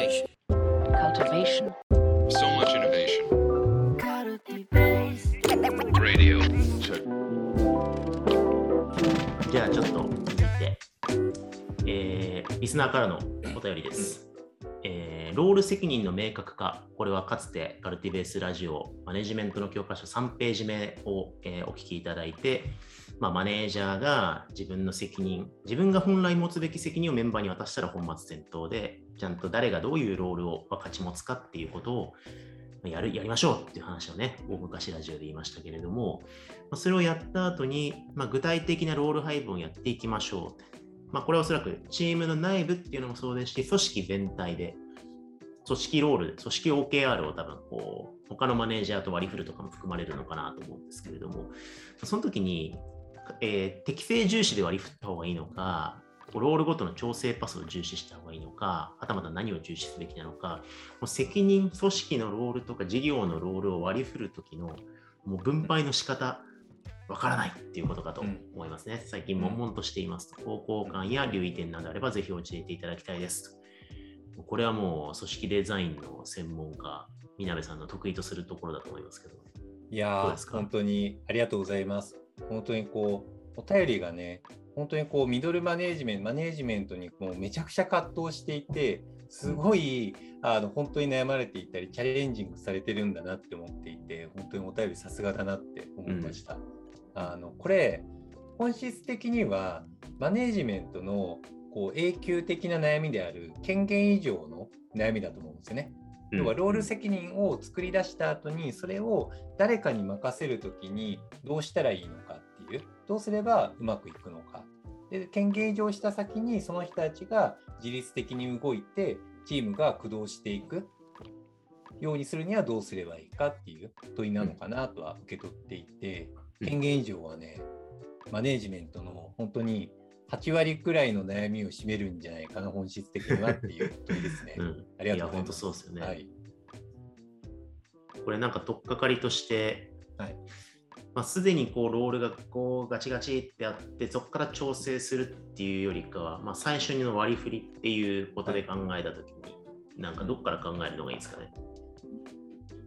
Cultivation. cultivation, So much innovation. Radio. じゃあちょっと続いて、えーリスナーからのお便りです。えーロール責任の明確化、これはかつてカルティベースラジオマネジメントの教科書3ページ目を、えーお聞きいただいて、まあ、マネージャーが自分の責任、自分が本来持つべき責任をメンバーに渡したら本末転倒で、ちゃんと誰がどういうロールを分かち持つかっていうことをやるやりましょうっていう話をね、大昔ラジオで言いましたけれども、それをやった後に、まあ、具体的なロール配分をやっていきましょう。まあ、これはおそらくチームの内部っていうのもそうですし、組織全体で、組織ロール、組織 OKR を多分こう、他のマネージャーと割り振るとかも含まれるのかなと思うんですけれども、その時に、えー適正重視で割り振った方がいいのか、ロールごとの調整パスを重視した方がいいのか、はたまた何を重視すべきなのか、もう責任、組織のロールとか事業のロールを割り振るときのもう分配の仕方、わからないっていうことかと思いますね。最近、悶々としていますと。方向感や留意点などあれば、ぜひ教えていただきたいですと。これはもう組織デザインの専門家、みなべさんの得意とするところだと思いますけど。いやー本当にありがとうございます。本当にこう、お便りがね、本当にこう、ミドルマネージメント、マネージメントにもうめちゃくちゃ葛藤していて、すごい、あの、本当に悩まれていたり、チャレンジングされてるんだなって思っていて、本当にお便りさすがだなって思いました。あの、これ、本質的には、マネージメントのこう永久的な悩みである権限以上の悩みだと思うんですよね。要はロール責任を作り出した後にそれを誰かに任せるときにどうしたらいいのかっていうどうすればうまくいくのか。で権限移譲した先にその人たちが自律的に動いてチームが駆動していくようにするにはどうすればいいかっていう問いなのかなとは受け取っていてうん。権限移譲はねマネージメントの本当に8割くらいの悩みを占めるんじゃないかな本質的にはっていう問いですね。うん、ありがとうございますや、本当そうですよね。はいこれなんか取っかかりとして、はいまあ、すでにこうロールがこうガチガチってあって、そこから調整するっていうよりかは、まあ、最初の割り振りっていうことで考えたときに、なんかどっから考えるのがいいですかね？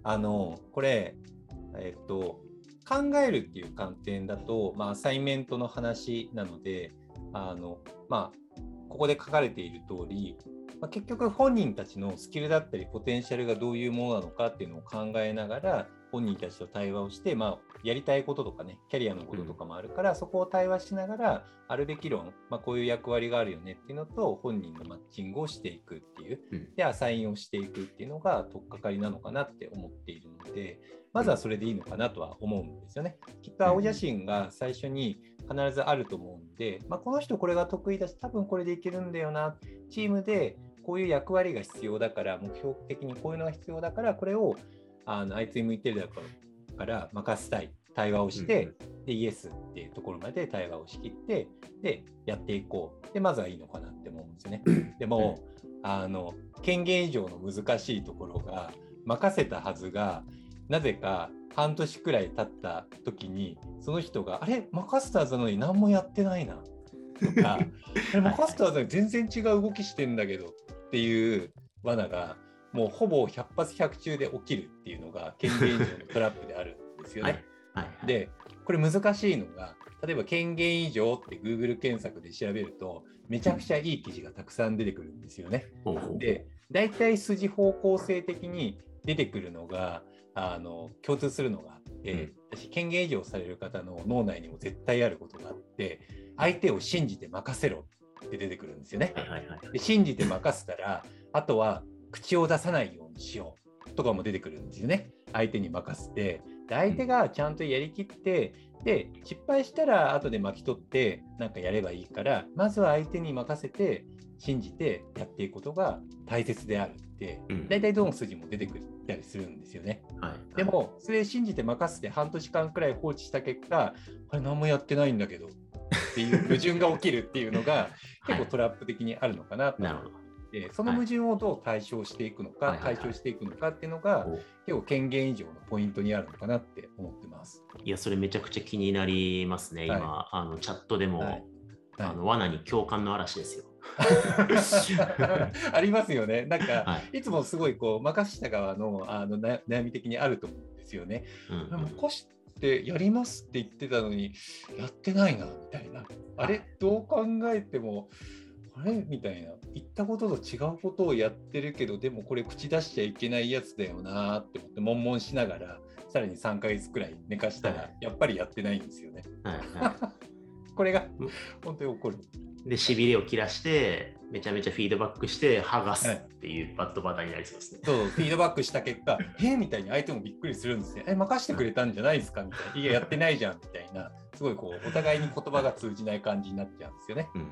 あのこれ、えっと、考えるっていう観点だと、まあ、アサイメントの話なのであの、まあ、ここで書かれている通り、まあ、結局本人たちのスキルだったりポテンシャルがどういうものなのかっていうのを考えながら本人たちと対話をして、まあ、やりたいこととかねキャリアのこととかもあるから、そこを対話しながらあるべき論、まあ、こういう役割があるよねっていうのと本人のマッチングをしていくっていううん。でアサインをしていくっていうのが取っかかりなのかなって思っているのでまずはそれでいいのかなとは思うんですよね。きっと青写真が最初に必ずあると思うんで、まあ、この人これが得意だし多分これでいけるんだよなチームでこういう役割が必要だから目標的にこういうのが必要だからこれをあのあいつに向いてるだから任せたい。対話をして、でイエスっていうところまで対話をしきってでやっていこう。でまずはいいのかなって思うんですよね。でもあの権限以上の難しいところが任せたはずがなぜか半年くらい経った時にその人が「あれ任せたはずなのに何もやってないな」とか「あれ任せたはずなのに全然違う動きしてんだけど」っていう罠がもうほぼ100発100中で起きるっていうのが権限以上のトラップであるんですよね。はい。はい、でこれ難しいのが例えば権限以上って Google 検索で調べるとめちゃくちゃいい記事がたくさん出てくるんですよね。で大体筋方向性的に出てくるのがあの共通するのがあって、私権限以上される方の脳内にも絶対あることがあって相手を信じて任せろって出てくるんですよね。はいはいはい。で信じて任せたらあとは口を出さないようにしようとかも出てくるんですよね。相手に任せて。で相手がちゃんとやりきってで失敗したら後で巻き取ってなんかやればいいからまずは相手に任せて信じてやっていくことが大切であるってうん。大体どの筋も出てくったりするんですよね。はい、でも、それ信じて任せて半年間くらい放置した結果、あれ何もやってないんだけどっていう矛盾が起きるっていうのが 結構トラップ的にあるのかなと。なるほど。思って、その矛盾をどう対処していくのか、はい解消していくのかっていうのがお結構権限以上のポイントにあるのかなって思ってます。いや、それめちゃくちゃ気になりますね。今、はあのチャットでも、あの罠に共感の嵐ですよ。ありますよね。なんか、はいい、つもすごいこう任した側のあのな悩み的にあると思うんですよね。うんでもこしてやりますって言ってたのにやってないなみたいな。あれ？どう考えてもあれみたいな。言ったことと違うことをやってるけどでもこれ口出しちゃいけないやつだよなって思って悶々しながらさらに3ヶ月くらい寝かしたらはいやっぱりやってないんですよね。はいは これがうん本当に起こる。い、で、しびれを切らして、めちゃめちゃフィードバックして、剥がすっていうバッドバターになりそうですね。そうフィードバックした結果、えみたいに相手もびっくりするんですよ。え、任してくれたんじゃないですか？みたいな。いや、やってないじゃんみたいな、すごいこう、お互いに言葉が通じない感じになっちゃうんですよね。うんうん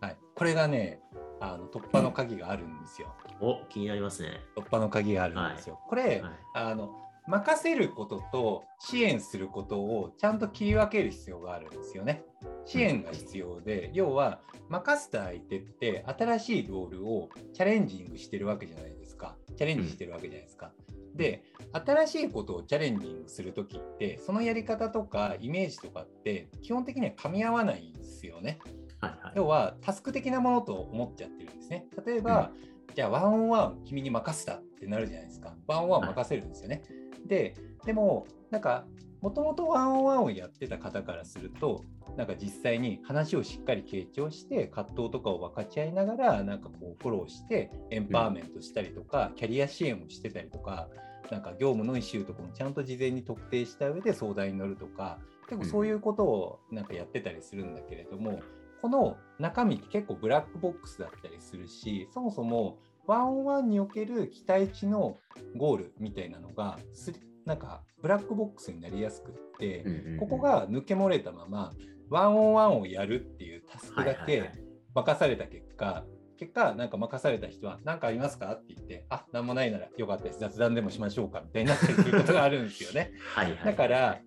はい。これがね、あの突破の鍵があるんですよ。うん。お、気になりますね。突破の鍵があるんですよ。これ、はいあの、任せることと支援することをちゃんと切り分ける必要があるんですよね。支援が必要で、要は任せた相手って新しいロールをチャレンジングしてるわけじゃないですか。チャレンジしてるわけじゃないですか。で、新しいことをチャレンジングするときって、そのやり方とかイメージとかって基本的には噛み合わないんですよね。はいはい。要はタスク的なものと思っちゃってるんですね。例えば、じゃあワンオンワン君に任せたってなるじゃないですか。ワンオンワン任せるんですよね。で、でも、なんか、もともとワンオンワンをやってた方からすると、なんか実際に話をしっかり傾聴して、葛藤とかを分かち合いながら、なんかこうフォローして、エンパワーメントしたりとか、キャリア支援をしてたりとか、なんか業務のイシューとかもちゃんと事前に特定した上で相談に乗るとか、結構そういうことをなんかやってたりするんだけれども、この中身って結構ブラックボックスだったりするし、そもそもワンオンワンにおける期待値のゴールみたいなのがすなんかブラックボックスになりやすくって、ここ、が抜け漏れたままワンオンワンをやるっていうタスクだけ任された結果、結果、なんか任された人は、何かありますかって言って、あ、なんもないならよかったです、雑談でもしましょうかみたいになったりすることがあるんですよね。はいはい。だから、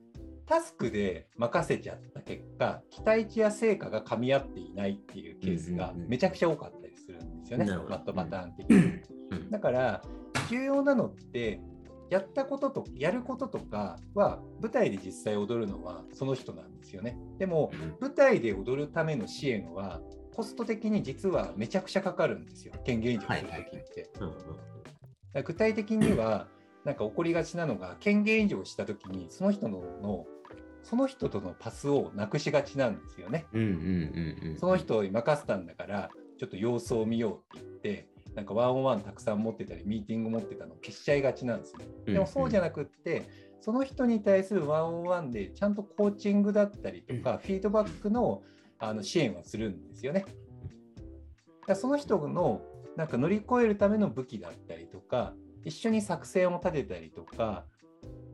タスクで任せちゃった結果、期待値や成果が噛み合っていないっていうケースがうんうんうんめちゃくちゃ多かったりするんですよね、なるほど。バットパターン的に。うん。だから、重要なのって、やったことと、やることとかは、舞台で実際踊るのはその人なんですよね。でも、舞台で踊るための支援は、コスト的に実はめちゃくちゃかかるんですよ、権限移譲するときって。うんうん。だから具体的には、なんか起こりがちなのが、権限移譲したときに、その人のの、その人とのパスをなくしがちなんですよね。うんうんうんうん。その人に任せたんだから、ちょっと様子を見ようって言って、なんかワンオンワンたくさん持ってたり、ミーティング持ってたのを消しちゃいがちなんですね。でもそうじゃなくって、その人に対するワンオンワンでちゃんとコーチングだったりとか、フィードバックのあの支援はするんですよね。だその人のなんか乗り越えるための武器だったりとか、一緒に作戦を立てたりとか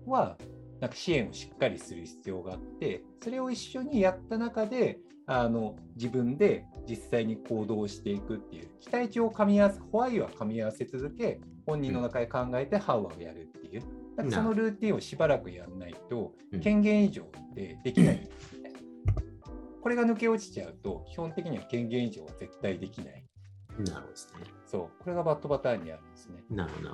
は、なんか支援をしっかりする必要があって、それを一緒にやった中で、あの自分で実際に行動していくっていう、期待値を噛み合わせ、ホワイは噛み合わせ続け、本人の中で考えてハウアをやるっていう、なんかそのルーティンをしばらくやらないとうん、権限以上ってできないんですよね。これが抜け落ちちゃうと、基本的には権限以上は絶対できない。なるほどですね。そう、これがバットパターンにあるんですね。なるほど、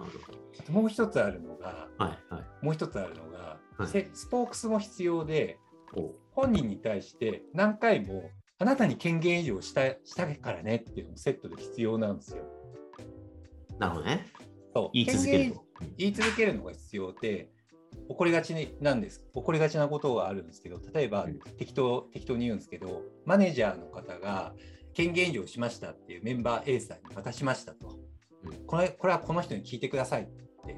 あともう一つあるのが。はいはい。もう一つあるのが、はいせスポークスも必要で、お本人に対して何回もあなたに権限移譲したしたからねっていうのもセットで必要なんですよ。なるほどね。そう言い続けると。言い続けるのが必要で、起こりがちになんです。起こりがちなことがあるんですけど、例えば、うん適当適当に言うんですけど、マネージャーの方が権限移譲しましたっていうメンバー A さんに渡しましたと。うんこれこれはこの人に聞いてくださいって、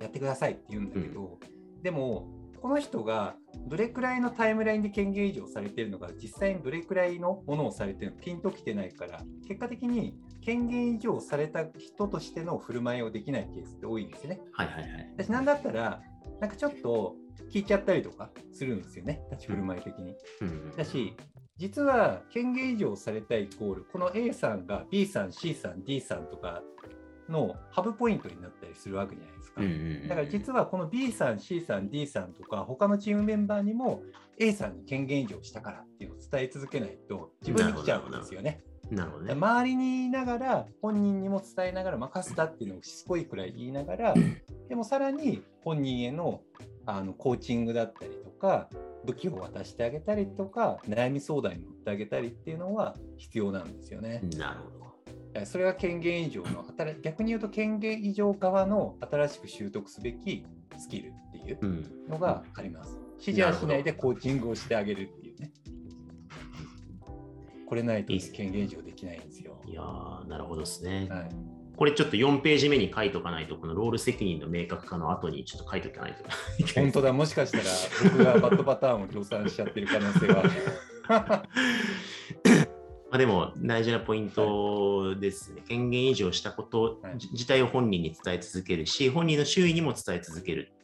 やってくださいって言うんだけど、でも、この人がどれくらいのタイムラインで権限移譲されているのか、実際にどれくらいのものをされているのか、ピンときてないから、結果的に権限移譲された人としての振る舞いをできないケースって多いんですよね。はいはいはい。私なんだったら、なんかちょっと聞いちゃったりとかするんですよね、立ち振る舞い的に。うんだし、実は権限移譲されたイコール、この A さんが B さん、C さん、D さんとかのハブポイントになったりするわけじゃないですか。だから実はこの B さん、C さん、D さんとか他のチームメンバーにも A さんに権限移譲したからっていうのを伝え続けないと自分に来ちゃうんですよね。なるほどね。周りにいながら本人にも伝えながら任せたっていうのをしつこいくらい言いながら でもさらに本人へのあのコーチングだったりとか武器を渡してあげたりとか悩み相談に乗ってあげたりっていうのは必要なんですよね。なるほど。えそれが権限以上の働逆に言うと権限以上側の新しく習得すべきスキルっていううん。のがあります。指示はしないでコーチングをしてあげるっていうね。これないと権限以上できないんですよ。いやー、なるほどですね。はい、これちょっと4ページ目に書いとかないと、このロール責任の明確化の後にちょっと書いとかないと本当だ、もしかしたら僕がバッドパターンを量産しちゃってる可能性がある。まあでも大事なポイントですね。権限以上したことはい自体を本人に伝え続けるし、本人の周囲にも伝え続ける。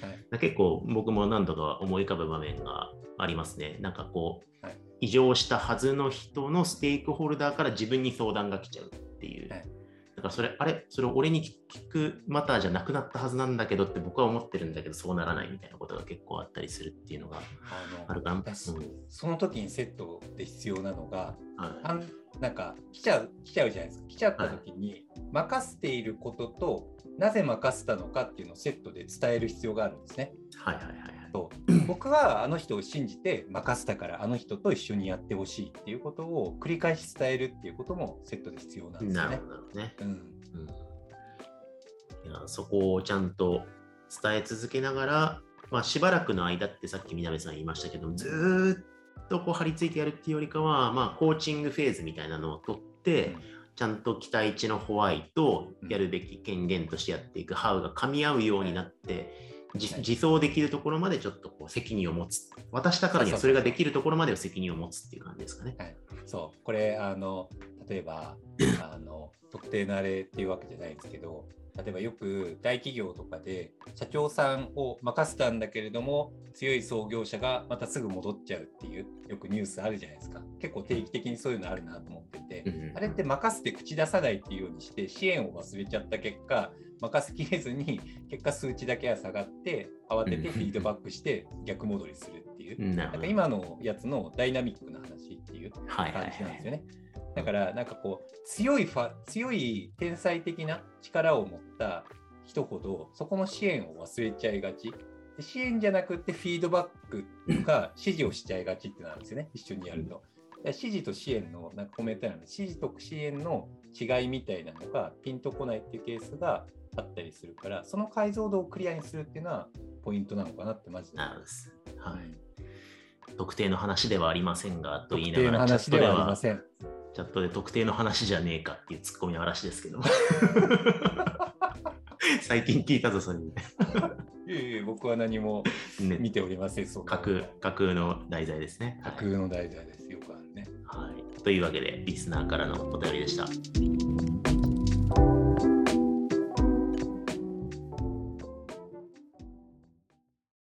はい結構僕も何度か思い浮かぶ場面がありますね。なんかこう、はい異常したはずの人のステークホルダーから自分に相談が来ちゃうっていう。はいだからそれ、あれ、それ俺に聞くマターじゃなくなったはずなんだけどって僕は思ってるんだけど、そうならないみたいなことが結構あったりするっていうのがああるかな。だしうんその時にセットで必要なのが、はいなんか来ちゃう来ちゃうじゃないですか。来ちゃった時に、任せていることとなぜ任せたのかっていうのをセットで伝える必要があるんですね。はいはいはいはい。と僕はあの人を信じて任せたからあの人と一緒にやってほしいっていうことを繰り返し伝えるっていうこともセットで必要なんですよねね。うん。うん。いやそこをちゃんと伝え続けながら、まあ、しばらくの間ってさっき南さん言いましたけど、ずーっとこう張り付いてやるっていうよりかは、まあ、コーチングフェーズみたいなのを取って、ちゃんと期待値のホワイト、やるべき権限としてやっていく、ハウが噛み合うようになって、自走できるところまでちょっとこう責任を持つ。渡したからにはそれができるところまでは責任を持つっていう感じですかね。そう。これあの例えば あの特定のあれっていうわけじゃないんですけど例えばよく大企業とかで社長さんを任せたんだけれども強い創業者がまたすぐ戻っちゃうっていうよくニュースあるじゃないですか。結構定期的にそういうのあるなと思ってて、うん。あれって任せて口出さないっていうようにして支援を忘れちゃった結果任せきれずに結果数値だけは下がって慌ててフィードバックして逆戻りするっていう なんか今のやつのダイナミックな話っていうはいはいはい。感じなんですよね。だからなんかこう強いファ強い天才的な力を持った人ほどそこの支援を忘れちゃいがち。で支援じゃなくてフィードバックとか指示をしちゃいがちってなるんですよね、一緒にやると。で指示と支援のなんかコメントなんで指示と支援の違いみたいなのがピンとこないっていうケースがあったりするからその解像度をクリアにするっていうのはポイントなのかなってマジでなるです。はうんい。特定の話ではありませんが、と言いながら、チャットで話ではありまは、せん。チャットで特定の話じゃねえかっていうツッコミの嵐ですけども。最近聞いたぞ、それみたいいえいえ僕は何もな。ね、見ておりません。そんな架空架空の題材ですね。架空の題材です。よくあるね。はい。というわけで、リスナーからのお便りでした。